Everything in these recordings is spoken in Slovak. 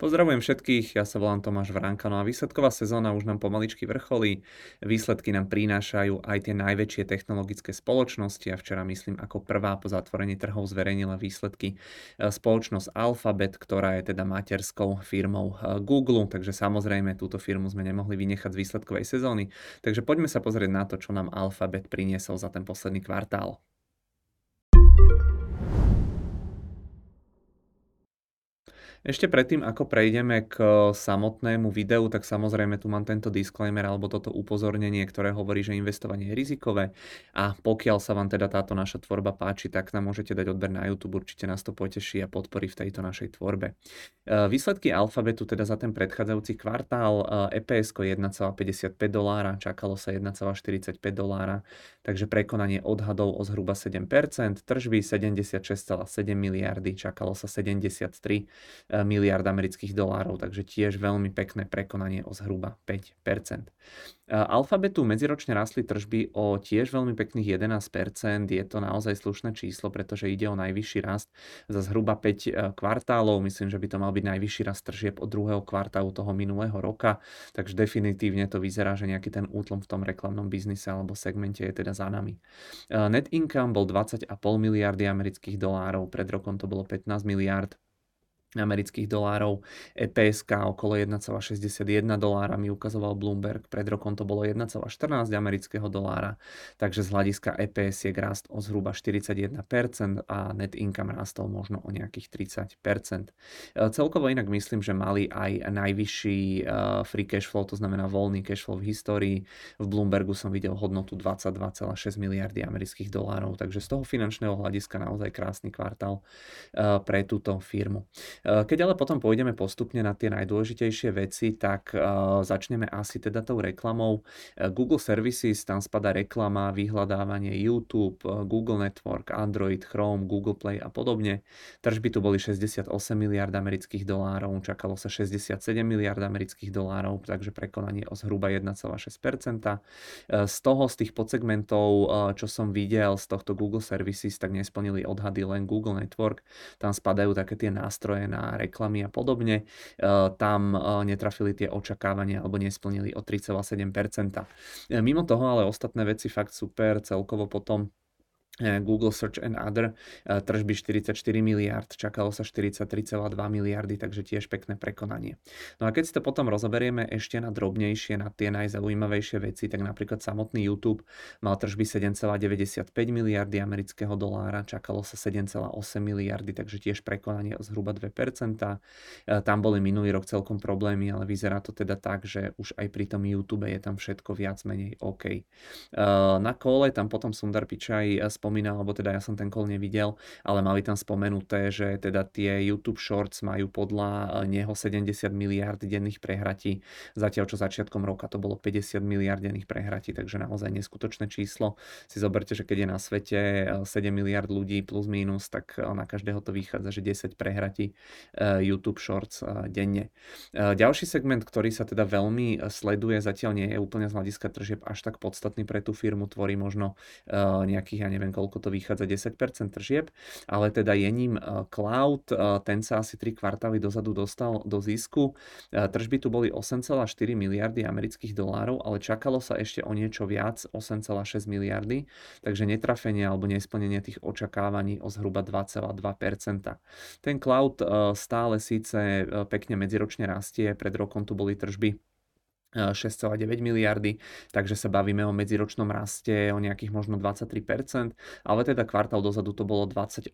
Pozdravujem všetkých, ja sa volám Tomáš Vránka, no a výsledková sezóna už nám pomaličky vrcholí. Výsledky nám prinášajú aj tie najväčšie technologické spoločnosti a včera myslím ako prvá po zatvorení trhov zverejnila výsledky e, spoločnosť Alphabet, ktorá je teda materskou firmou e, Google, takže samozrejme túto firmu sme nemohli vynechať z výsledkovej sezóny. Takže poďme sa pozrieť na to, čo nám Alphabet priniesol za ten posledný kvartál. Ešte predtým, ako prejdeme k samotnému videu, tak samozrejme tu mám tento disclaimer alebo toto upozornenie, ktoré hovorí, že investovanie je rizikové a pokiaľ sa vám teda táto naša tvorba páči, tak nám môžete dať odber na YouTube, určite nás to poteší a podporí v tejto našej tvorbe. E, výsledky Alfabetu teda za ten predchádzajúci kvartál EPS 1,55 dolára, čakalo sa 1,45 dolára, takže prekonanie odhadov o zhruba 7%, tržby 76,7 miliardy, čakalo sa 73 miliard amerických dolárov, takže tiež veľmi pekné prekonanie o zhruba 5%. Alfabetu medziročne rastli tržby o tiež veľmi pekných 11%, je to naozaj slušné číslo, pretože ide o najvyšší rast za zhruba 5 e, kvartálov, myslím, že by to mal byť najvyšší rast tržieb od druhého kvartálu toho minulého roka, takže definitívne to vyzerá, že nejaký ten útlom v tom reklamnom biznise alebo segmente je teda za nami. Net income bol 20,5 miliardy amerických dolárov, pred rokom to bolo 15 miliard amerických dolárov, EPSK okolo 1,61 dolára mi ukazoval Bloomberg, pred rokom to bolo 1,14 amerického dolára, takže z hľadiska EPS je rast o zhruba 41% a net income rastol možno o nejakých 30%. E, celkovo inak myslím, že mali aj najvyšší e, free cash flow, to znamená voľný cash flow v histórii. V Bloombergu som videl hodnotu 22,6 miliardy amerických dolárov, takže z toho finančného hľadiska naozaj krásny kvartál e, pre túto firmu. Eh, keď ale potom pôjdeme postupne na tie najdôležitejšie veci, tak eh, začneme asi teda tou reklamou. Eh, Google Services, tam spada reklama, vyhľadávanie YouTube, Google Network, Android, Chrome, Google Play a podobne. Tržby tu boli 68 miliard amerických dolárov, čakalo sa 67 miliard amerických dolárov, takže prekonanie o zhruba 1,6%. Z toho, z tých podsegmentov, čo som videl z tohto Google Services, tak nesplnili odhady len Google Network. Tam spadajú také tie nástroje na reklamy a podobne, e, tam e, netrafili tie očakávania alebo nesplnili o 3,7%. E, mimo toho ale ostatné veci fakt super, celkovo potom Google Search and Other, eh, tržby 44 miliard, čakalo sa 43,2 miliardy, takže tiež pekné prekonanie. No a keď si to potom rozoberieme ešte na drobnejšie, na tie najzaujímavejšie veci, tak napríklad samotný YouTube mal tržby 7,95 miliardy amerického dolára, čakalo sa 7,8 miliardy, takže tiež prekonanie o zhruba 2%. Eh, tam boli minulý rok celkom problémy, ale vyzerá to teda tak, že už aj pri tom YouTube je tam všetko viac menej OK. Na kole tam potom Sundar Pichai spomínal spomínal, alebo teda ja som ten call nevidel, ale mali tam spomenuté, že teda tie YouTube Shorts majú podľa eh, neho 70 miliard denných prehratí, zatiaľ čo začiatkom roka to bolo 50 miliard denných prehratí, takže naozaj neskutočné číslo. Si zoberte, že keď je na svete 7 eh, miliard ľudí plus minus, tak eh, na každého to vychádza, že 10 prehratí YouTube Shorts denne. Ďalší segment, ktorý sa teda veľmi sleduje, zatiaľ nie je úplne z hľadiska tržieb až tak podstatný pre tú firmu, tvorí možno nejakých, ja neviem, koľko to vychádza, 10% tržieb, ale teda je ním e, cloud, e, ten sa asi 3 kvartály dozadu dostal do zisku. E, tržby tu boli 8,4 miliardy amerických dolárov, ale čakalo sa ešte o niečo viac, 8,6 miliardy, takže netrafenie alebo nesplnenie tých očakávaní o zhruba 2,2%. Ten cloud stále síce pekne medziročne rastie, pred rokom tu boli tržby 6,9 miliardy, takže sa bavíme o medziročnom raste o nejakých možno 23%, ale teda kvartál dozadu to bolo 28%,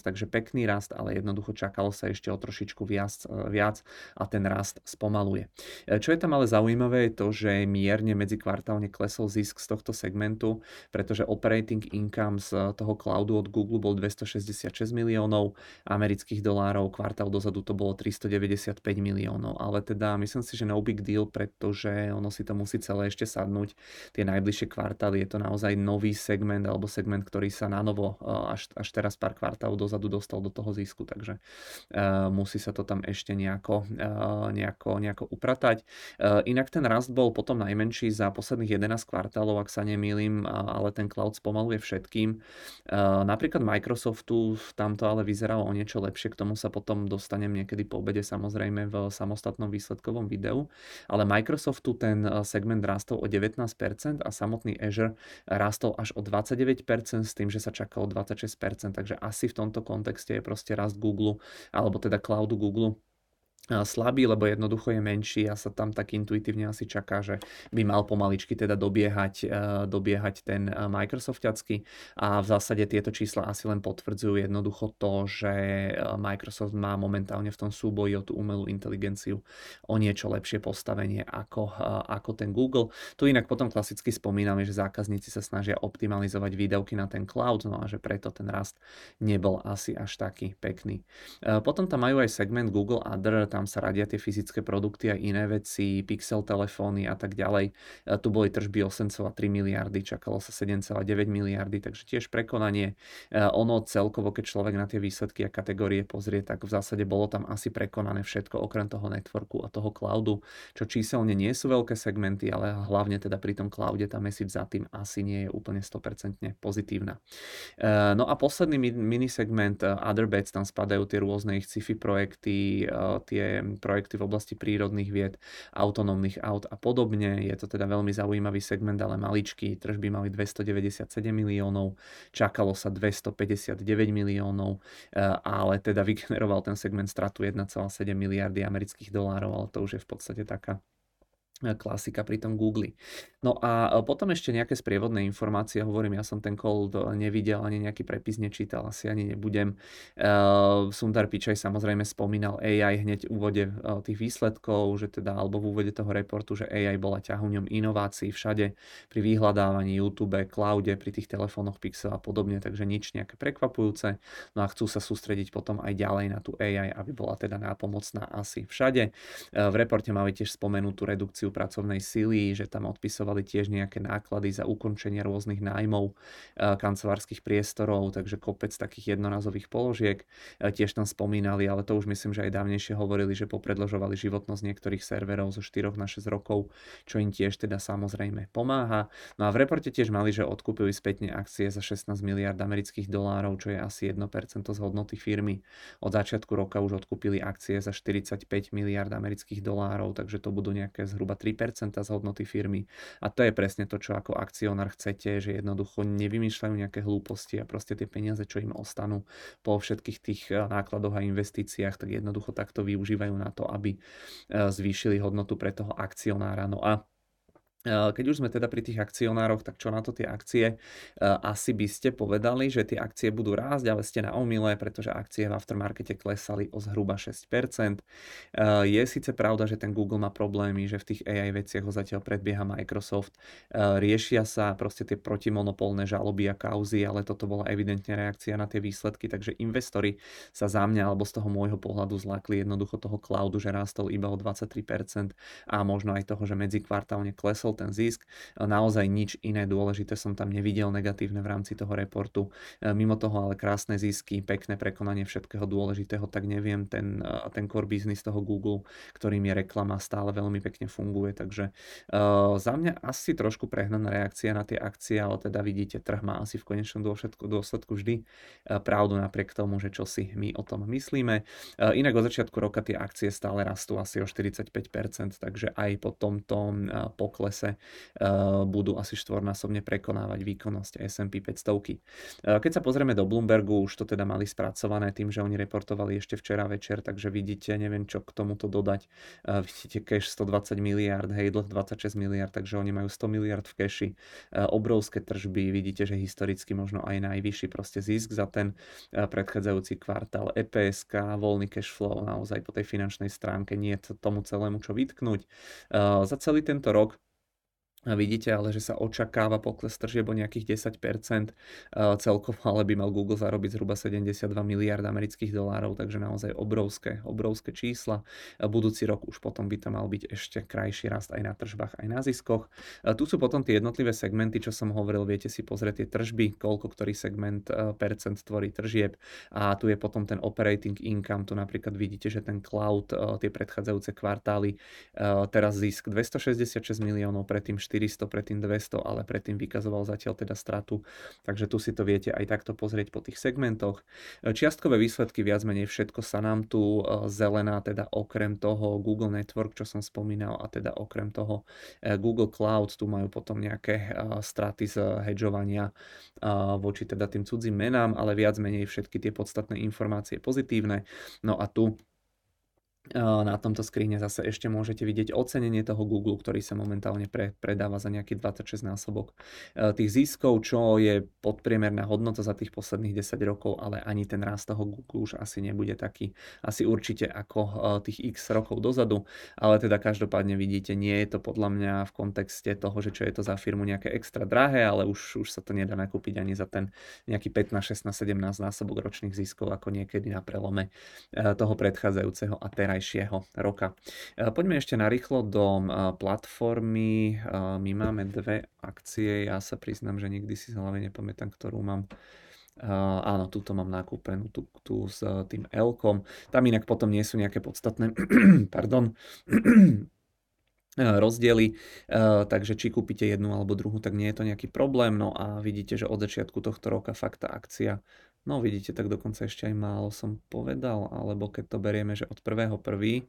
takže pekný rast, ale jednoducho čakalo sa ešte o trošičku viac, viac a ten rast spomaluje. E, čo je tam ale zaujímavé je to, že mierne medzikvartálne klesol zisk z tohto segmentu, pretože operating income z toho cloudu od Google bol 266 miliónov amerických dolárov, kvartál dozadu to bolo 395 miliónov, ale teda myslím si, že no big deal pre pretože ono si to musí celé ešte sadnúť. Tie najbližšie kvartály je to naozaj nový segment alebo segment, ktorý sa na novo až, až teraz pár kvartálov dozadu dostal do toho zisku, takže uh, musí sa to tam ešte nejako, uh, nejako, nejako upratať. Uh, inak ten rast bol potom najmenší za posledných 11 kvartálov, ak sa nemýlim, ale ten cloud spomaluje všetkým. Napríklad Microsoftu tam to ale vyzeralo o niečo lepšie, k tomu sa potom dostanem niekedy po obede samozrejme v samostatnom výsledkovom videu, ale Microsoftu ten eh, segment rastol o 19% a samotný Azure rastol až o 29% s tým, že sa čakalo 26%, takže asi v tomto kontexte je proste rast Google, alebo teda cloudu Google slabý, lebo jednoducho je menší a sa tam tak intuitívne asi čaká, že by mal pomaličky teda dobiehať, e, dobiehať ten e, Microsoftiacky a v zásade tieto čísla asi len potvrdzujú jednoducho to, že e, Microsoft má momentálne v tom súboji o tú umelú inteligenciu o niečo lepšie postavenie ako, ako ten Google. Tu inak potom klasicky spomíname, že zákazníci sa snažia optimalizovať výdavky na ten cloud, no a že preto ten rast nebol asi až taký pekný. Potom tam majú aj segment Google Other, tam tam sa radia tie fyzické produkty a iné veci, pixel telefóny a tak ďalej. E, tu boli tržby 8,3 miliardy, čakalo sa 7,9 miliardy, takže tiež prekonanie. E, ono celkovo, keď človek na tie výsledky a kategórie pozrie, tak v zásade bolo tam asi prekonané všetko okrem toho networku a toho cloudu, čo číselne nie sú veľké segmenty, ale hlavne teda pri tom cloude tá message za tým asi nie je úplne 100% pozitívna. E, no a posledný mini segment Other Bets, tam spadajú tie rôzne ich sci-fi projekty, tie projekty v oblasti prírodných vied, autonómnych aut a podobne. Je to teda veľmi zaujímavý segment, ale maličký. Tržby mali 297 miliónov, čakalo sa 259 miliónov, eh, ale teda vygeneroval ten segment stratu 1,7 miliardy amerických dolárov, ale to už je v podstate taká klasika pri tom Google. No a e, potom ešte nejaké sprievodné informácie, hovorím, ja som ten cold nevidel, ani nejaký prepis nečítal, asi ani nebudem. Uh, Sundar Pichaj samozrejme spomínal AI hneď v úvode tých výsledkov, že teda, alebo v úvode toho reportu, že AI bola ťahuňom inovácií všade pri vyhľadávaní YouTube, cloude, pri tých telefónoch Pixel a podobne, takže nič nejaké prekvapujúce. No a chcú sa sústrediť potom aj ďalej na tú AI, aby bola teda nápomocná asi všade. Uh, v reporte mali tiež spomenutú redukciu pracovnej sily, že tam odpisovali tiež nejaké náklady za ukončenie rôznych nájmov eh, kancelárskych priestorov, takže kopec takých jednorazových položiek. Eh, tiež tam spomínali, ale to už myslím, že aj dávnejšie hovorili, že popredložovali životnosť niektorých serverov zo 4 na 6 rokov, čo im tiež teda samozrejme pomáha. No a v reporte tiež mali, že odkúpili spätne akcie za 16 miliard amerických dolárov, čo je asi 1% z hodnoty firmy. Od začiatku roka už odkúpili akcie za 45 miliard amerických dolárov, takže to budú nejaké zhruba 3% z hodnoty firmy. A to je presne to, čo ako akcionár chcete, že jednoducho nevymýšľajú nejaké hlúposti a proste tie peniaze, čo im ostanú po všetkých tých eh, nákladoch a investíciách, tak jednoducho takto využívajú na to, aby eh, zvýšili hodnotu pre toho akcionára. No a keď už sme teda pri tých akcionároch, tak čo na to tie akcie? Asi by ste povedali, že tie akcie budú rásť, ale ste na omile, pretože akcie v aftermarkete klesali o zhruba 6%. Je síce pravda, že ten Google má problémy, že v tých AI veciach ho zatiaľ predbieha Microsoft. Riešia sa proste tie protimonopolné žaloby a kauzy, ale toto bola evidentne reakcia na tie výsledky, takže investori sa za mňa alebo z toho môjho pohľadu zlakli jednoducho toho cloudu, že rástol iba o 23% a možno aj toho, že medzikvartálne klesol klesol ten zisk. Naozaj nič iné dôležité som tam nevidel negatívne v rámci toho reportu. E, mimo toho ale krásne zisky, pekné prekonanie všetkého dôležitého, tak neviem, ten, e, ten core business toho Google, ktorým je reklama, stále veľmi pekne funguje, takže uh, za mňa asi trošku prehnaná reakcia na tie akcie, ale teda vidíte, trh má asi v konečnom dôsledku, dôsledku vždy pravdu napriek tomu, že čo si my o tom myslíme. Inak od začiatku roka tie akcie stále rastú asi o 45%, takže aj po tomto poklese čase eh, budú asi štvornásobne prekonávať výkonnosť S&P 500. Eh, keď sa pozrieme do Bloombergu, už to teda mali spracované tým, že oni reportovali ešte včera večer, takže vidíte, neviem čo k tomuto dodať. Eh, vidíte cash 120 miliard, hej, dlh 26 miliard, takže oni majú 100 miliard v cashi, obrovské tržby, vidíte, že historicky možno aj najvyšší proste zisk za ten predchádzajúci kvartál, EPSK, voľný cash flow, naozaj po tej finančnej stránke nie je tomu celému čo vytknúť. Za celý tento rok Vidíte ale, že sa očakáva pokles tržieb o nejakých 10%, celkovo ale by mal Google zarobiť zhruba 72 miliard amerických dolárov, takže naozaj obrovské, obrovské čísla. Budúci rok už potom by to mal byť ešte krajší rast aj na tržbách, aj na ziskoch. Tu sú potom tie jednotlivé segmenty, čo som hovoril, viete si pozrieť tie tržby, koľko ktorý segment percent tvorí tržieb a tu je potom ten operating income, tu napríklad vidíte, že ten cloud, tie predchádzajúce kvartály, teraz zisk 266 miliónov, predtým 400, predtým 200, ale predtým vykazoval zatiaľ teda stratu. Takže tu si to viete aj takto pozrieť po tých segmentoch. Čiastkové výsledky viac menej všetko sa nám tu e, zelená, teda okrem toho Google Network, čo som spomínal, a teda okrem toho e, Google Cloud, tu majú potom nejaké e, straty z hedžovania voči teda tým cudzím menám, ale viac menej všetky tie podstatné informácie pozitívne. No a tu na tomto skríne zase ešte môžete vidieť ocenenie toho Google, ktorý sa momentálne pre, predáva za nejaký 26 násobok tých ziskov, čo je podpriemerná hodnota za tých posledných 10 rokov, ale ani ten rast toho Google už asi nebude taký, asi určite ako tých x rokov dozadu, ale teda každopádne vidíte, nie je to podľa mňa v kontexte toho, že čo je to za firmu nejaké extra drahé, ale už, už sa to nedá nakúpiť ani za ten nejaký 15, 16, 17 násobok ročných ziskov ako niekedy na prelome toho predchádzajúceho. A teraz terajšieho roka. E, poďme ešte narýchlo do e, platformy. E, my máme dve akcie, ja sa priznám, že nikdy si z hlavy nepamätám, ktorú mám. Áno, túto mám nakúpenú, tú, tú s tým L-kom. Tam inak potom nie sú nejaké podstatné, pardon, rozdiely, takže či kúpite jednu alebo druhú, tak nie je to nejaký problém. No a vidíte, že od začiatku tohto roka fakt tá akcia No vidíte, tak dokonca ešte aj málo som povedal, alebo keď to berieme, že od prvého prvý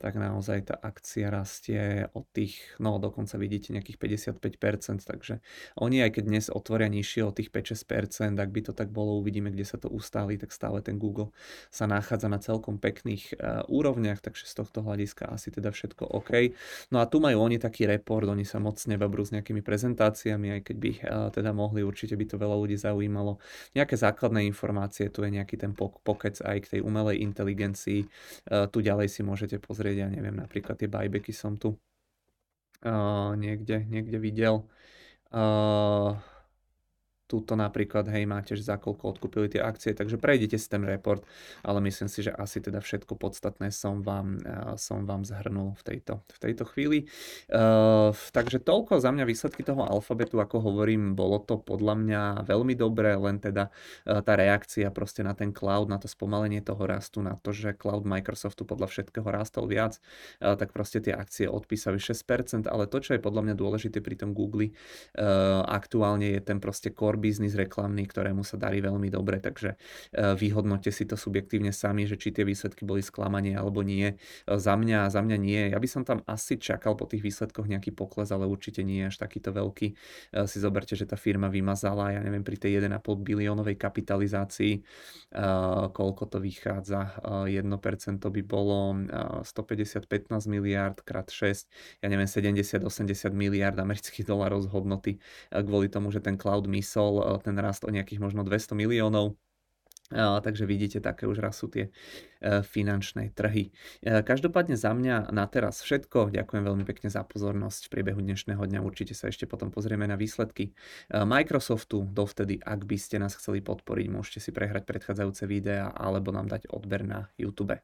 tak naozaj tá akcia rastie od tých, no dokonca vidíte nejakých 55%, takže oni aj keď dnes otvoria nižšie od tých 5-6%, ak by to tak bolo, uvidíme, kde sa to ustáli, tak stále ten Google sa nachádza na celkom pekných uh, úrovniach, takže z tohto hľadiska asi teda všetko OK. No a tu majú oni taký report, oni sa moc nebabrú s nejakými prezentáciami, aj keď by uh, teda mohli, určite by to veľa ľudí zaujímalo. Nejaké základné informácie, tu je nejaký ten pokec aj k tej umelej inteligencii, uh, tu ďalej si môžete pozrieť pozrieť, ja neviem, napríklad tie buybacky som tu uh, niekde, niekde videl. Uh, Tuto napríklad, hej, máte, že za koľko odkúpili tie akcie, takže prejdete si ten report, ale myslím si, že asi teda všetko podstatné som vám, uh, som vám zhrnul v tejto, v tejto chvíli. Uh, takže toľko za mňa výsledky toho alfabetu, ako hovorím, bolo to podľa mňa veľmi dobré, len teda uh, tá reakcia proste na ten cloud, na to spomalenie toho rastu, na to, že cloud Microsoftu podľa všetkého rastol viac, tak proste tie akcie odpísali 6%, ale to, čo je podľa mňa dôležité pri tom Google, aktuálne je ten proste core biznis reklamný, ktorému sa darí veľmi dobre, takže e, vyhodnote si to subjektívne sami, že či tie výsledky boli sklamanie alebo nie. E, za mňa, za mňa nie. Ja by som tam asi čakal po tých výsledkoch nejaký pokles, ale určite nie až takýto veľký. E, si zoberte, že tá firma vymazala, ja neviem, pri tej 1,5 biliónovej kapitalizácii, koľko to vychádza, 1% by bolo 150-15 miliard krát 6, ja neviem, 70-80 miliard amerických dolarov z hodnoty kvôli tomu, že ten cloud misol dosiahol eh, ten rast o nejakých možno 200 miliónov. Uh, takže vidíte, také už raz sú tie uh, finančné trhy. Každopádne za mňa na teraz všetko. Ďakujem veľmi pekne za pozornosť. V priebehu dnešného dňa určite sa ešte potom pozrieme na výsledky Microsoftu. Dovtedy, ak by ste nás chceli podporiť, môžete si prehrať predchádzajúce videá alebo nám dať odber na YouTube.